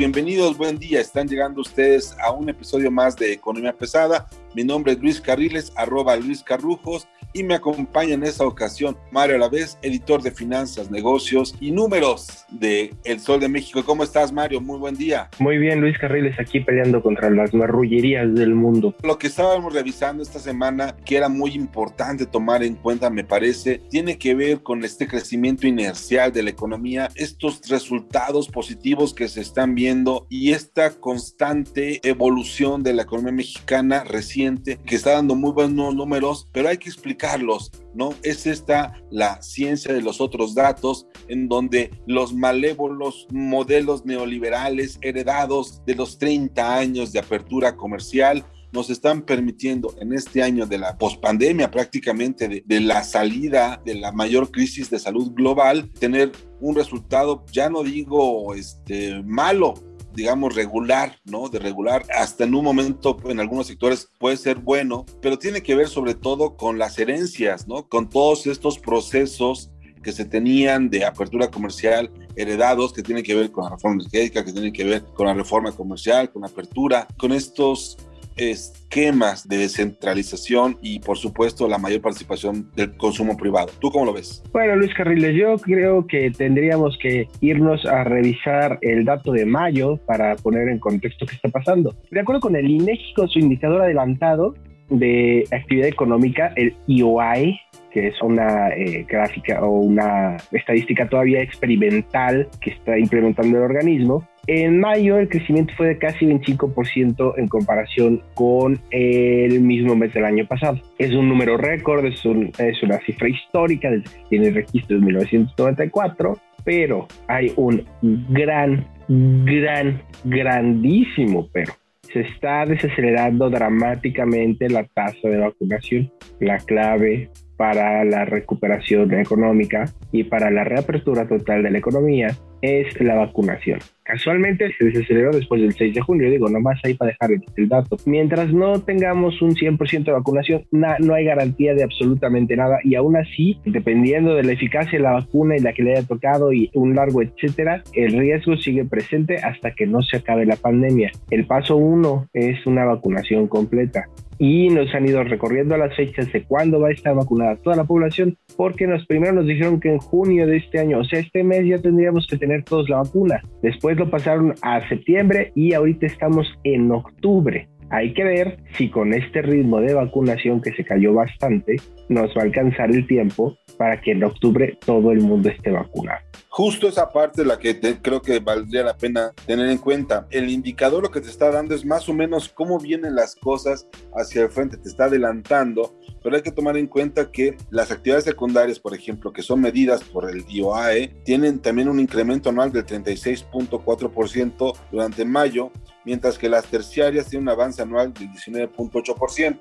Bienvenidos, buen día. Están llegando ustedes a un episodio más de Economía Pesada. Mi nombre es Luis Carriles, arroba Luis Carrujos, y me acompaña en esta ocasión Mario Alavés, editor de finanzas, negocios y números de El Sol de México. ¿Cómo estás, Mario? Muy buen día. Muy bien, Luis Carriles, aquí peleando contra las marrullerías del mundo. Lo que estábamos revisando esta semana, que era muy importante tomar en cuenta, me parece, tiene que ver con este crecimiento inercial de la economía, estos resultados positivos que se están viendo y esta constante evolución de la economía mexicana recién que está dando muy buenos números, pero hay que explicarlos, ¿no? Es esta la ciencia de los otros datos, en donde los malévolos modelos neoliberales heredados de los 30 años de apertura comercial nos están permitiendo en este año de la pospandemia prácticamente de, de, la salida de la mayor crisis de salud global tener un resultado ya no digo este malo digamos, regular, ¿no? De regular, hasta en un momento en algunos sectores puede ser bueno, pero tiene que ver sobre todo con las herencias, ¿no? Con todos estos procesos que se tenían de apertura comercial heredados, que tienen que ver con la reforma energética, que tienen que ver con la reforma comercial, con apertura, con estos esquemas de descentralización y por supuesto la mayor participación del consumo privado. ¿Tú cómo lo ves? Bueno, Luis Carriles, yo creo que tendríamos que irnos a revisar el dato de mayo para poner en contexto qué está pasando. De acuerdo con el INEGI, con su indicador adelantado de actividad económica, el IOAE, que es una eh, gráfica o una estadística todavía experimental que está implementando el organismo, en mayo el crecimiento fue de casi 25% en comparación con el mismo mes del año pasado. Es un número récord, es, es una cifra histórica desde tiene registro en 1994, pero hay un gran, gran, grandísimo pero. Se está desacelerando dramáticamente la tasa de vacunación. La clave para la recuperación económica y para la reapertura total de la economía es la vacunación. Casualmente se desaceleró después del 6 de junio, digo, nomás ahí para dejar el, dato. Mientras no tengamos un 100% de vacunación, no hay garantía de absolutamente nada y aún así, dependiendo de la eficacia de la vacuna y la que le haya tocado y un largo etcétera, el riesgo sigue presente hasta que no se acabe la pandemia. El paso uno es una vacunación completa y nos han ido recorriendo las fechas de cuándo va a estar vacunada toda la población, porque nos primero nos dijeron que en junio de este año, o sea, este mes ya tendríamos que tener todos la vacuna. Después lo pasaron a septiembre y ahorita estamos en octubre. Hay que ver si con este ritmo de vacunación que se cayó bastante, nos va a alcanzar el tiempo para que en octubre todo el mundo esté vacunado. Justo esa parte la que creo que valdría la pena tener en cuenta. El indicador lo que te está dando es más o menos cómo vienen las cosas hacia el frente, te está adelantando, pero hay que tomar en cuenta que las actividades secundarias, por ejemplo, que son medidas por el IOAE, tienen también un incremento anual del 36.4% durante mayo, mientras que las terciarias tienen un avance anual del 19.8%.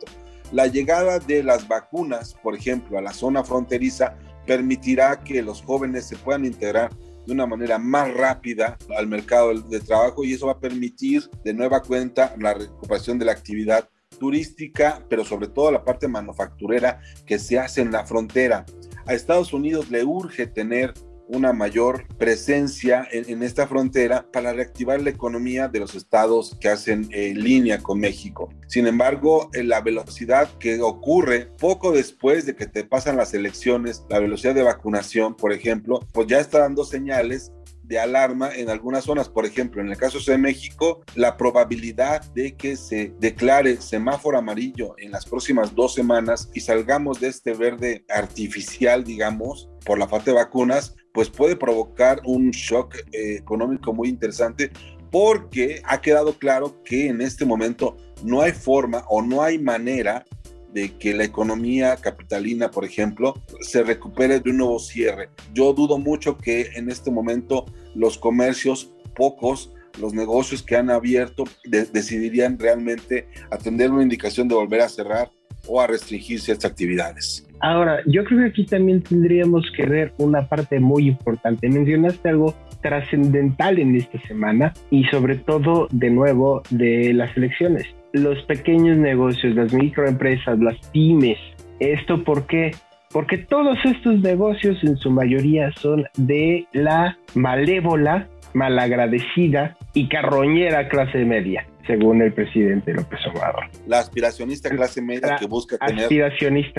La llegada de las vacunas, por ejemplo, a la zona fronteriza, permitirá que los jóvenes se puedan integrar de una manera más rápida al mercado de trabajo y eso va a permitir de nueva cuenta la recuperación de la actividad turística, pero sobre todo la parte manufacturera que se hace en la frontera. A Estados Unidos le urge tener una mayor presencia en, esta frontera para reactivar la economía de los estados que hacen eh, línea con México. Sin embargo, la velocidad que ocurre poco después de que te pasan las elecciones, la velocidad de vacunación, por ejemplo, pues ya está dando señales de alarma en algunas zonas. Por ejemplo, en el caso de México, la probabilidad de que se declare semáforo amarillo en las próximas dos semanas y salgamos de este verde artificial, digamos, por la falta de vacunas, pues puede provocar un shock eh, económico muy interesante porque ha quedado claro que en este momento no hay forma o no hay manera de que la economía capitalina, por ejemplo, se recupere de un nuevo cierre. Yo dudo mucho que en este momento los comercios, pocos, los negocios que han abierto, decidirían realmente atender una indicación de volver a cerrar o a restringir ciertas actividades. Ahora, yo creo que aquí también tendríamos que ver una parte muy importante. Mencionaste algo trascendental en esta semana y sobre todo, de nuevo, de las elecciones los pequeños negocios, las microempresas, las pymes. ¿Esto por qué? Porque todos estos negocios en su mayoría son de la malévola, malagradecida y carroñera clase media, según el presidente López Obrador. La aspiracionista clase media que busca tener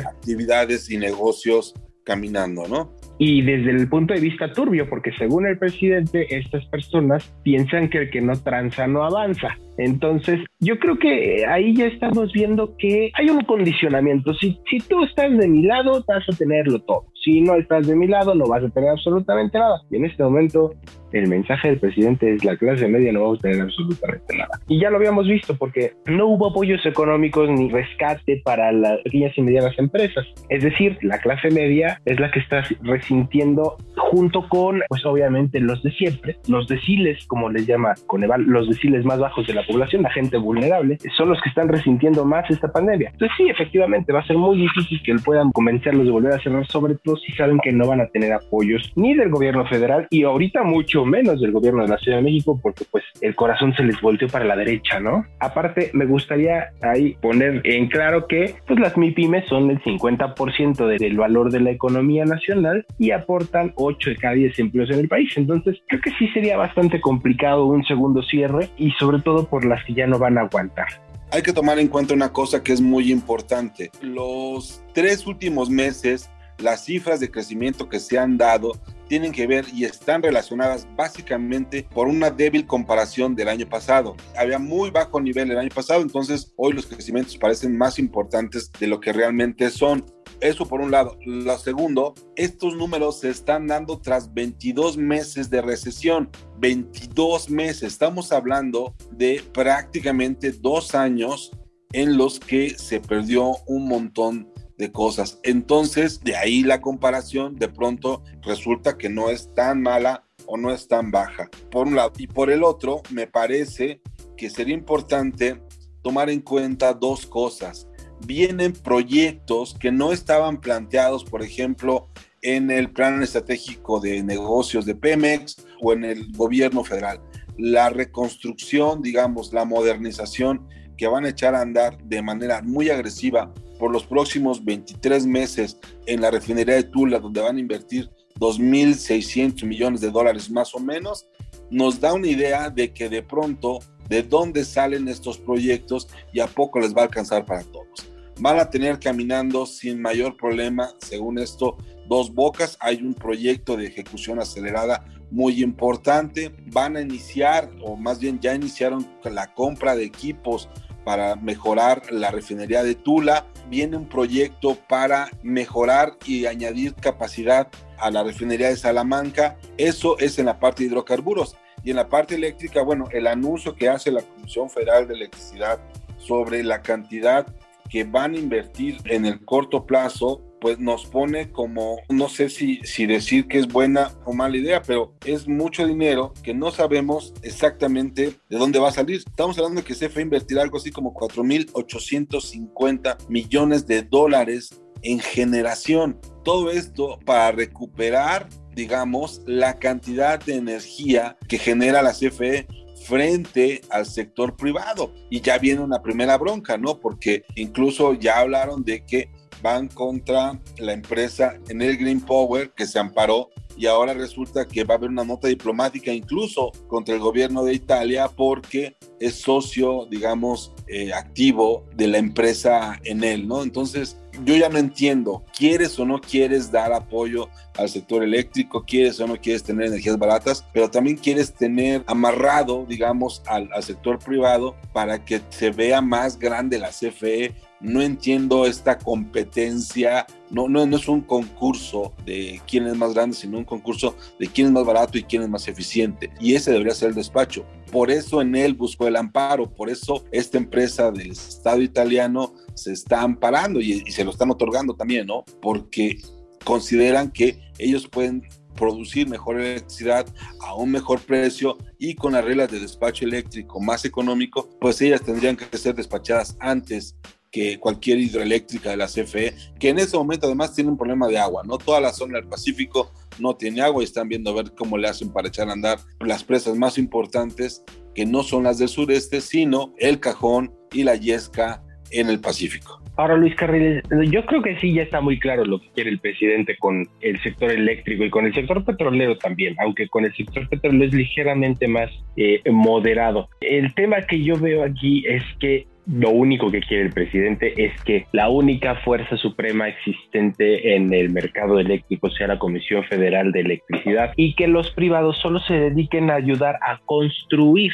actividades y negocios caminando, ¿no? Y desde el punto de vista turbio, porque según el presidente, estas personas piensan que el que no tranza no avanza. Entonces, yo creo que ahí ya estamos viendo que hay un condicionamiento. Si, si tú estás de mi lado, vas a tenerlo todo. Si no estás de mi lado, no vas a tener absolutamente nada. Y en este momento, el mensaje del presidente es la clase media no va a tener absolutamente nada. Y ya lo habíamos visto porque no hubo apoyos económicos ni rescate para las pequeñas y medianas empresas. Es decir, la clase media es la que está resintiendo junto con, pues obviamente los de siempre, los deciles, como les llama Coneval, los deciles más bajos de la población, la gente vulnerable, son los que están resintiendo más esta pandemia. Entonces sí, efectivamente, va a ser muy difícil que puedan convencerlos de volver a cerrar, sobre todo si saben que no van a tener apoyos ni del gobierno federal y ahorita mucho menos del gobierno de la Ciudad de México porque pues el corazón se les volteó para la derecha, ¿no? Aparte, me gustaría ahí poner en claro que pues las MIPIMES son el 50% del valor de la economía nacional y aportan 8 de cada 10 empleos en el país. Entonces, creo que sí sería bastante complicado un segundo cierre y sobre todo por las que ya no van a aguantar. Hay que tomar en cuenta una cosa que es muy importante. Los tres últimos meses, las cifras de crecimiento que se han dado tienen que ver y están relacionadas básicamente por una débil comparación del año pasado. Había muy bajo nivel el año pasado, entonces hoy los crecimientos parecen más importantes de lo que realmente son. Eso por un lado. Lo segundo, estos números se están dando tras 22 meses de recesión. 22 meses. Estamos hablando de prácticamente dos años en los que se perdió un montón de cosas. Entonces, de ahí la comparación, de pronto resulta que no es tan mala o no es tan baja. Por un lado. Y por el otro, me parece que sería importante tomar en cuenta dos cosas. Vienen proyectos que no estaban planteados, por ejemplo, en el plan estratégico de negocios de Pemex o en el gobierno federal. La reconstrucción, digamos, la modernización que van a echar a andar de manera muy agresiva por los próximos 23 meses en la refinería de Tula, donde van a invertir 2.600 millones de dólares más o menos, nos da una idea de que de pronto de dónde salen estos proyectos y a poco les va a alcanzar para todos. Van a tener caminando sin mayor problema, según esto, dos bocas. Hay un proyecto de ejecución acelerada muy importante. Van a iniciar, o más bien ya iniciaron la compra de equipos para mejorar la refinería de Tula. Viene un proyecto para mejorar y añadir capacidad a la refinería de Salamanca. Eso es en la parte de hidrocarburos. Y en la parte eléctrica, bueno, el anuncio que hace la Comisión Federal de Electricidad sobre la cantidad que van a invertir en el corto plazo pues nos pone como, no sé si, si decir que es buena o mala idea, pero es mucho dinero que no sabemos exactamente de dónde va a salir. Estamos hablando de que CFE invertirá algo así como 4.850 millones de dólares en generación. Todo esto para recuperar, digamos, la cantidad de energía que genera la CFE frente al sector privado. Y ya viene una primera bronca, ¿no? Porque incluso ya hablaron de que van contra la empresa en el Green Power que se amparó y ahora resulta que va a haber una nota diplomática incluso contra el gobierno de Italia porque es socio, digamos, eh, activo de la empresa en él, ¿no? Entonces, yo ya no entiendo, ¿quieres o no quieres dar apoyo al sector eléctrico? ¿Quieres o no quieres tener energías baratas? Pero también quieres tener amarrado, digamos, al, al sector privado para que se vea más grande la CFE no entiendo esta competencia, no, no, no es un concurso de quién es más grande, sino un concurso de quién es más barato y quién es más eficiente. Y ese debería ser el despacho. Por eso en él buscó el amparo, por eso esta empresa del Estado italiano se está amparando y, y se lo están otorgando también, ¿no? Porque consideran que ellos pueden producir mejor electricidad a un mejor precio y con las reglas de despacho eléctrico más económico, pues ellas tendrían que ser despachadas antes que cualquier hidroeléctrica de la CFE, que en ese momento además tiene un problema de agua, ¿no? Toda la zona del Pacífico no tiene agua y están viendo a ver cómo le hacen para echar a andar las presas más importantes, que no son las del sureste, sino el Cajón y la Yesca en el Pacífico. Ahora, Luis Carriles, yo creo que sí ya está muy claro lo que quiere el presidente con el sector eléctrico y con el sector petrolero también, aunque con el sector petrolero es ligeramente más eh, moderado. El tema que yo veo aquí es que lo único que quiere el presidente es que la única fuerza suprema existente en el mercado eléctrico sea la Comisión Federal de Electricidad y que los privados solo se dediquen a ayudar a construir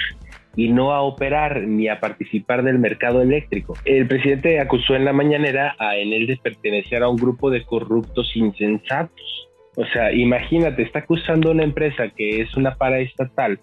y no a operar ni a participar del mercado eléctrico. El presidente acusó en la mañanera a Enel de pertenecer a un grupo de corruptos insensatos. O sea, imagínate, está acusando a una empresa que es una paraestatal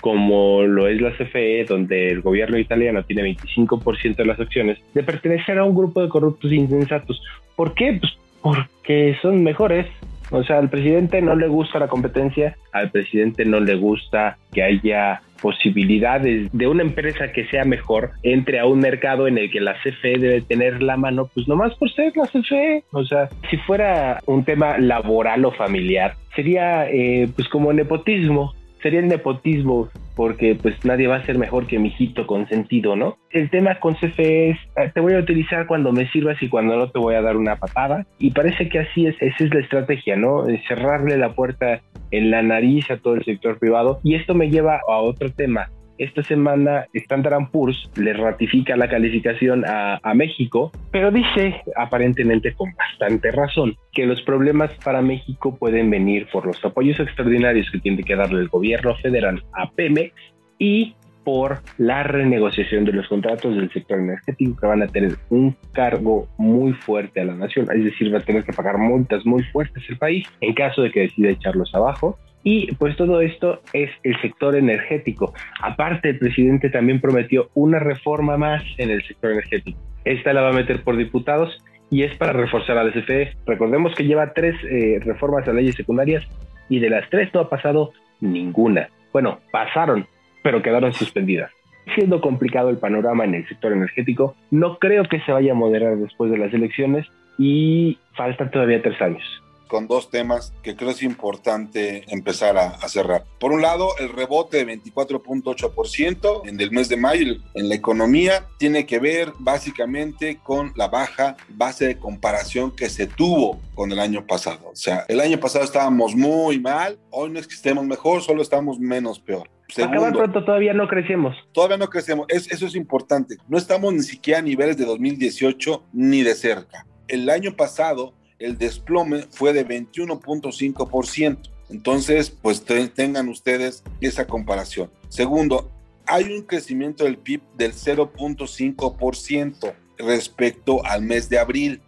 como lo es la CFE, donde el gobierno italiano tiene 25% de las acciones, de pertenecer a un grupo de corruptos insensatos. ¿Por qué? Pues porque son mejores. O sea, al presidente no le gusta la competencia, al presidente no le gusta que haya posibilidades de una empresa que sea mejor entre a un mercado en el que la CFE debe tener la mano, pues nomás por ser la CFE. O sea, si fuera un tema laboral o familiar, sería eh, pues como nepotismo sería el nepotismo, porque pues nadie va a ser mejor que mi hijito consentido, ¿no? El tema con CFE es, eh, te voy a utilizar cuando me sirvas y cuando no te voy a dar una patada. Y parece que así es, esa es la estrategia, ¿no? Cerrarle la puerta en la nariz a todo el sector privado. Y esto me lleva a otro tema esta semana Standard Poor's le ratifica la calificación a, México, pero dice, aparentemente con bastante razón, que los problemas para México pueden venir por los apoyos extraordinarios que tiene que darle el gobierno federal a Pemex y por la renegociación de los contratos del sector energético que van a tener un cargo muy fuerte a la nación, es decir, va a tener que pagar multas muy fuertes el país en caso de que decida echarlos abajo y pues todo esto es el sector energético. Aparte, el presidente también prometió una reforma más en el sector energético. Esta la va a meter por diputados y es para reforzar a la CFE. Recordemos que lleva tres eh, reformas a leyes secundarias y de las tres no ha pasado ninguna. Bueno, pasaron, pero quedaron suspendidas. Siendo complicado el panorama en el sector energético, no creo que se vaya a moderar después de las elecciones y faltan todavía tres años con dos temas que creo es importante empezar a, cerrar. Por un lado, el rebote de 24.8% en el mes de mayo en la economía tiene que ver básicamente con la baja base de comparación que se tuvo con el año pasado. O sea, el año pasado estábamos muy mal, hoy no es que estemos mejor, solo estamos menos peor. Segundo, Acabar pronto todavía no crecemos. Todavía no crecemos, eso es importante. No estamos ni siquiera a niveles de 2018 ni de cerca. El año pasado el desplome fue de 21.5%. Entonces, pues tengan ustedes esa comparación. Segundo, hay un crecimiento del PIB del 0.5% respecto al mes de abril.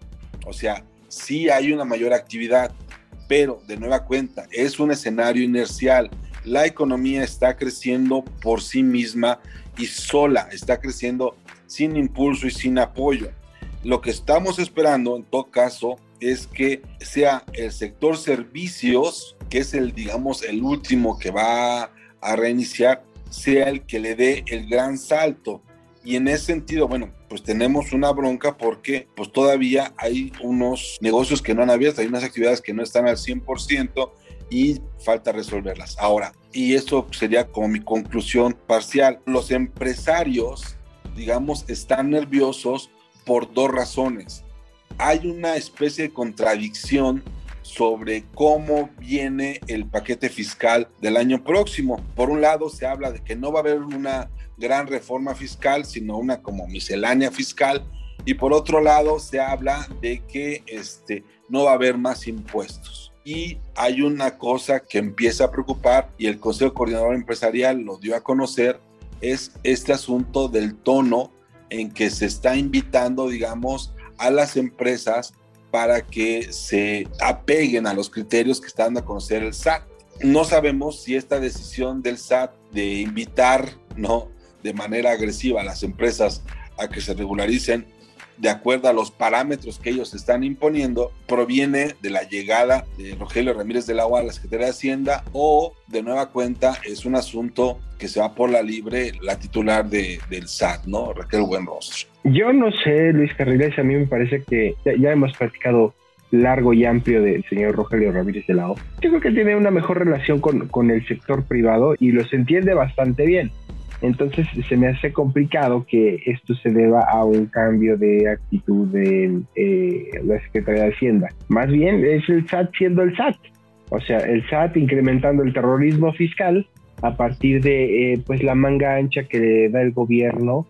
O sea, sí hay una mayor actividad, pero de nueva cuenta, es un escenario inercial. La economía está creciendo por sí misma y sola, está creciendo sin impulso y sin apoyo. Lo que estamos esperando, en todo caso, es que sea el sector servicios, que es el, digamos, el último que va a reiniciar, sea el que le dé el gran salto. Y en ese sentido, bueno, pues tenemos una bronca porque pues todavía hay unos negocios que no han abierto, hay unas actividades que no están al 100% y falta resolverlas. Ahora, y esto sería como mi conclusión parcial, los empresarios, digamos, están nerviosos por dos razones hay una especie de contradicción sobre cómo viene el paquete fiscal del año próximo. Por un lado, se habla de que no va a haber una gran reforma fiscal, sino una como miscelánea fiscal. Y por otro lado, se habla de que este, no va a haber más impuestos. Y hay una cosa que empieza a preocupar y el Consejo Coordinador Empresarial lo dio a conocer, es este asunto del tono en que se está invitando, digamos, a las empresas para que se apeguen a los criterios que está dando a conocer el SAT. No sabemos si esta decisión del SAT de invitar, ¿no? De manera agresiva a las empresas a que se regularicen de acuerdo a los parámetros que ellos están imponiendo, proviene de la llegada de Rogelio Ramírez de la UA a la Secretaría de Hacienda o de nueva cuenta es un asunto que se va por la libre la titular de, del SAT, ¿no? Raquel Buenrostro. Yo no sé, Luis Carriles, a mí me parece que ya, hemos practicado largo y amplio del señor Rogelio Ramírez de la. Yo creo que tiene una mejor relación con, con el sector privado y los entiende bastante bien. Entonces se me hace complicado que esto se deba a un cambio de actitud de eh, la Secretaría de Hacienda. Más bien es el SAT siendo el SAT. O sea, el SAT incrementando el terrorismo fiscal a partir de eh, pues la manga ancha que le da el gobierno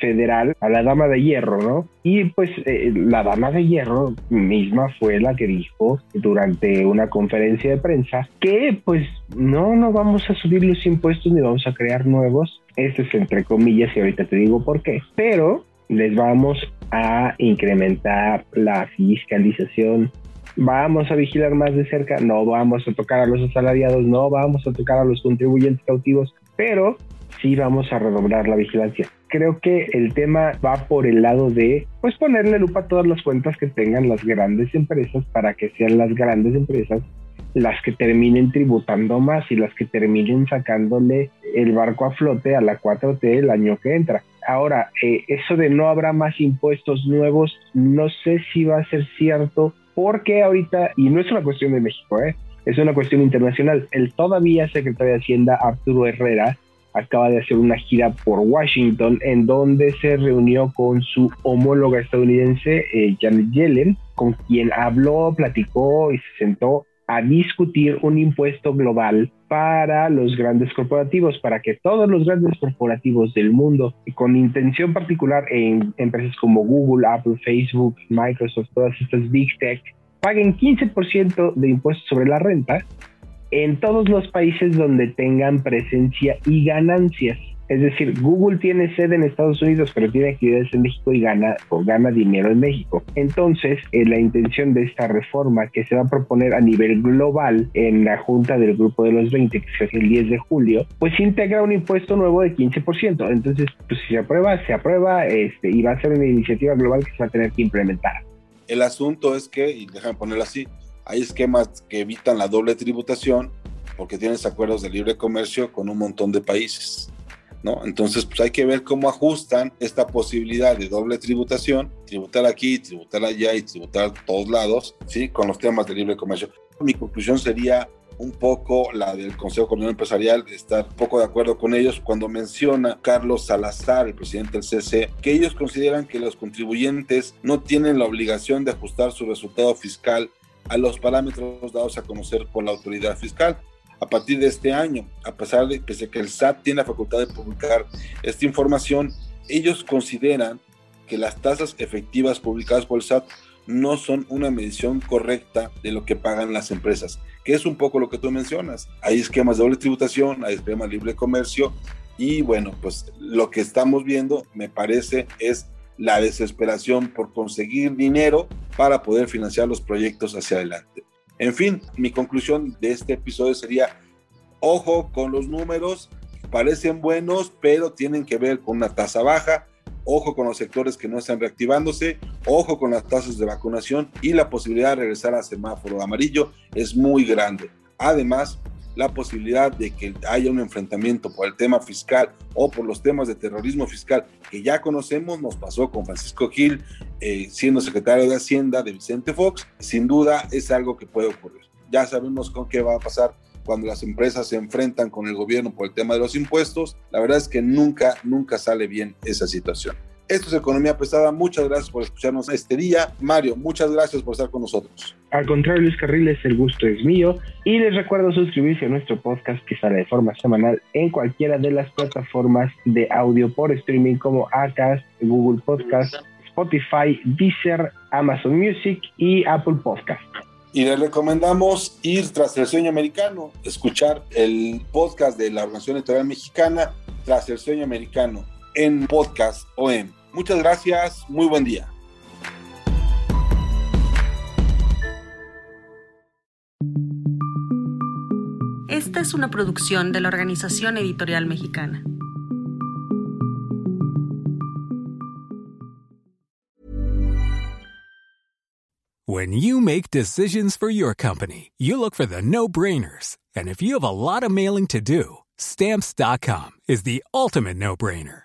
federal a la dama de hierro, ¿no? Y pues eh, la dama de hierro misma fue la que dijo durante una conferencia de prensa que pues no, no vamos a subir los impuestos ni vamos a crear nuevos. Esto es entre comillas y ahorita te digo por qué. Pero les vamos a incrementar la fiscalización vamos a vigilar más de cerca, no vamos a tocar a los asalariados, no vamos a tocar a los contribuyentes cautivos, pero sí vamos a redoblar la vigilancia. Creo que el tema va por el lado de, pues, ponerle lupa a todas las cuentas que tengan las grandes empresas para que sean las grandes empresas las que terminen tributando más y las que terminen sacándole el barco a flote a la 4T el año que entra. Ahora, eh, eso de no habrá más impuestos nuevos, no sé si va a ser cierto, porque ahorita, y no es una cuestión de México, ¿eh? es una cuestión internacional, el todavía secretario de Hacienda, Arturo Herrera, acaba de hacer una gira por Washington en donde se reunió con su homóloga estadounidense eh, Janet Yellen, con quien habló, platicó y se sentó a discutir un impuesto global para los grandes corporativos, para que todos los grandes corporativos del mundo, con intención particular en empresas como Google, Apple, Facebook, Microsoft, todas estas big tech, paguen 15% de impuestos sobre la renta en todos los países donde tengan presencia y ganancias. Es decir, Google tiene sede en Estados Unidos, pero tiene actividades en México y gana o gana dinero en México. Entonces, eh, la intención de esta reforma que se va a proponer a nivel global en la Junta del Grupo de los 20, que se hace el 10 de julio, pues integra un impuesto nuevo de 15%. Entonces, pues si se aprueba, se aprueba este, y va a ser una iniciativa global que se va a tener que implementar. El asunto es que, y déjame ponerlo así, hay esquemas que evitan la doble tributación porque tienes acuerdos de libre comercio con un montón de países. ¿No? Entonces, pues hay que ver cómo ajustan esta posibilidad de doble tributación, tributar aquí, tributar allá y tributar a todos lados, ¿sí? Con los temas de libre comercio. Mi conclusión sería un poco la del Consejo Coordinador Empresarial, estar poco de acuerdo con ellos cuando menciona Carlos Salazar, el presidente del CC, que ellos consideran que los contribuyentes no tienen la obligación de ajustar su resultado fiscal a los parámetros dados a conocer por la autoridad fiscal. A partir de este año, a pesar de que el SAT tiene la facultad de publicar esta información, ellos consideran que las tasas efectivas publicadas por el SAT no son una medición correcta de lo que pagan las empresas, que es un poco lo que tú mencionas. Hay esquemas de doble tributación, hay esquemas de libre comercio y bueno, pues lo que estamos viendo me parece es la desesperación por conseguir dinero para poder financiar los proyectos hacia adelante. En fin, mi conclusión de este episodio sería, ojo con los números, parecen buenos, pero tienen que ver con una tasa baja, ojo con los sectores que no están reactivándose, ojo con las tasas de vacunación y la posibilidad de regresar al semáforo amarillo es muy grande. Además, la posibilidad de que haya un enfrentamiento por el tema fiscal o por los temas de terrorismo fiscal que ya conocemos, nos pasó con Francisco Gil eh, siendo secretario de Hacienda de Vicente Fox, sin duda es algo que puede ocurrir. Ya sabemos con qué va a pasar cuando las empresas se enfrentan con el gobierno por el tema de los impuestos. La verdad es que nunca, nunca sale bien esa situación. Esto es Economía Pesada. Muchas gracias por escucharnos este día. Mario, muchas gracias por estar con nosotros. Al contrario, Luis Carriles, el gusto es mío. Y les recuerdo suscribirse a nuestro podcast que sale de forma semanal en cualquiera de las plataformas de audio por streaming como Acast, Google Podcast, Spotify, Deezer, Amazon Music y Apple Podcast. Y les recomendamos ir tras el sueño americano, escuchar el podcast de la Organización Editorial Mexicana, tras el sueño americano en podcast o en Muchas gracias, muy buen día. Esta es una producción de la Organización Editorial Mexicana. When you make decisions for your company, you look for the no-brainers. And if you have a lot of mailing to do, stamps.com is the ultimate no-brainer.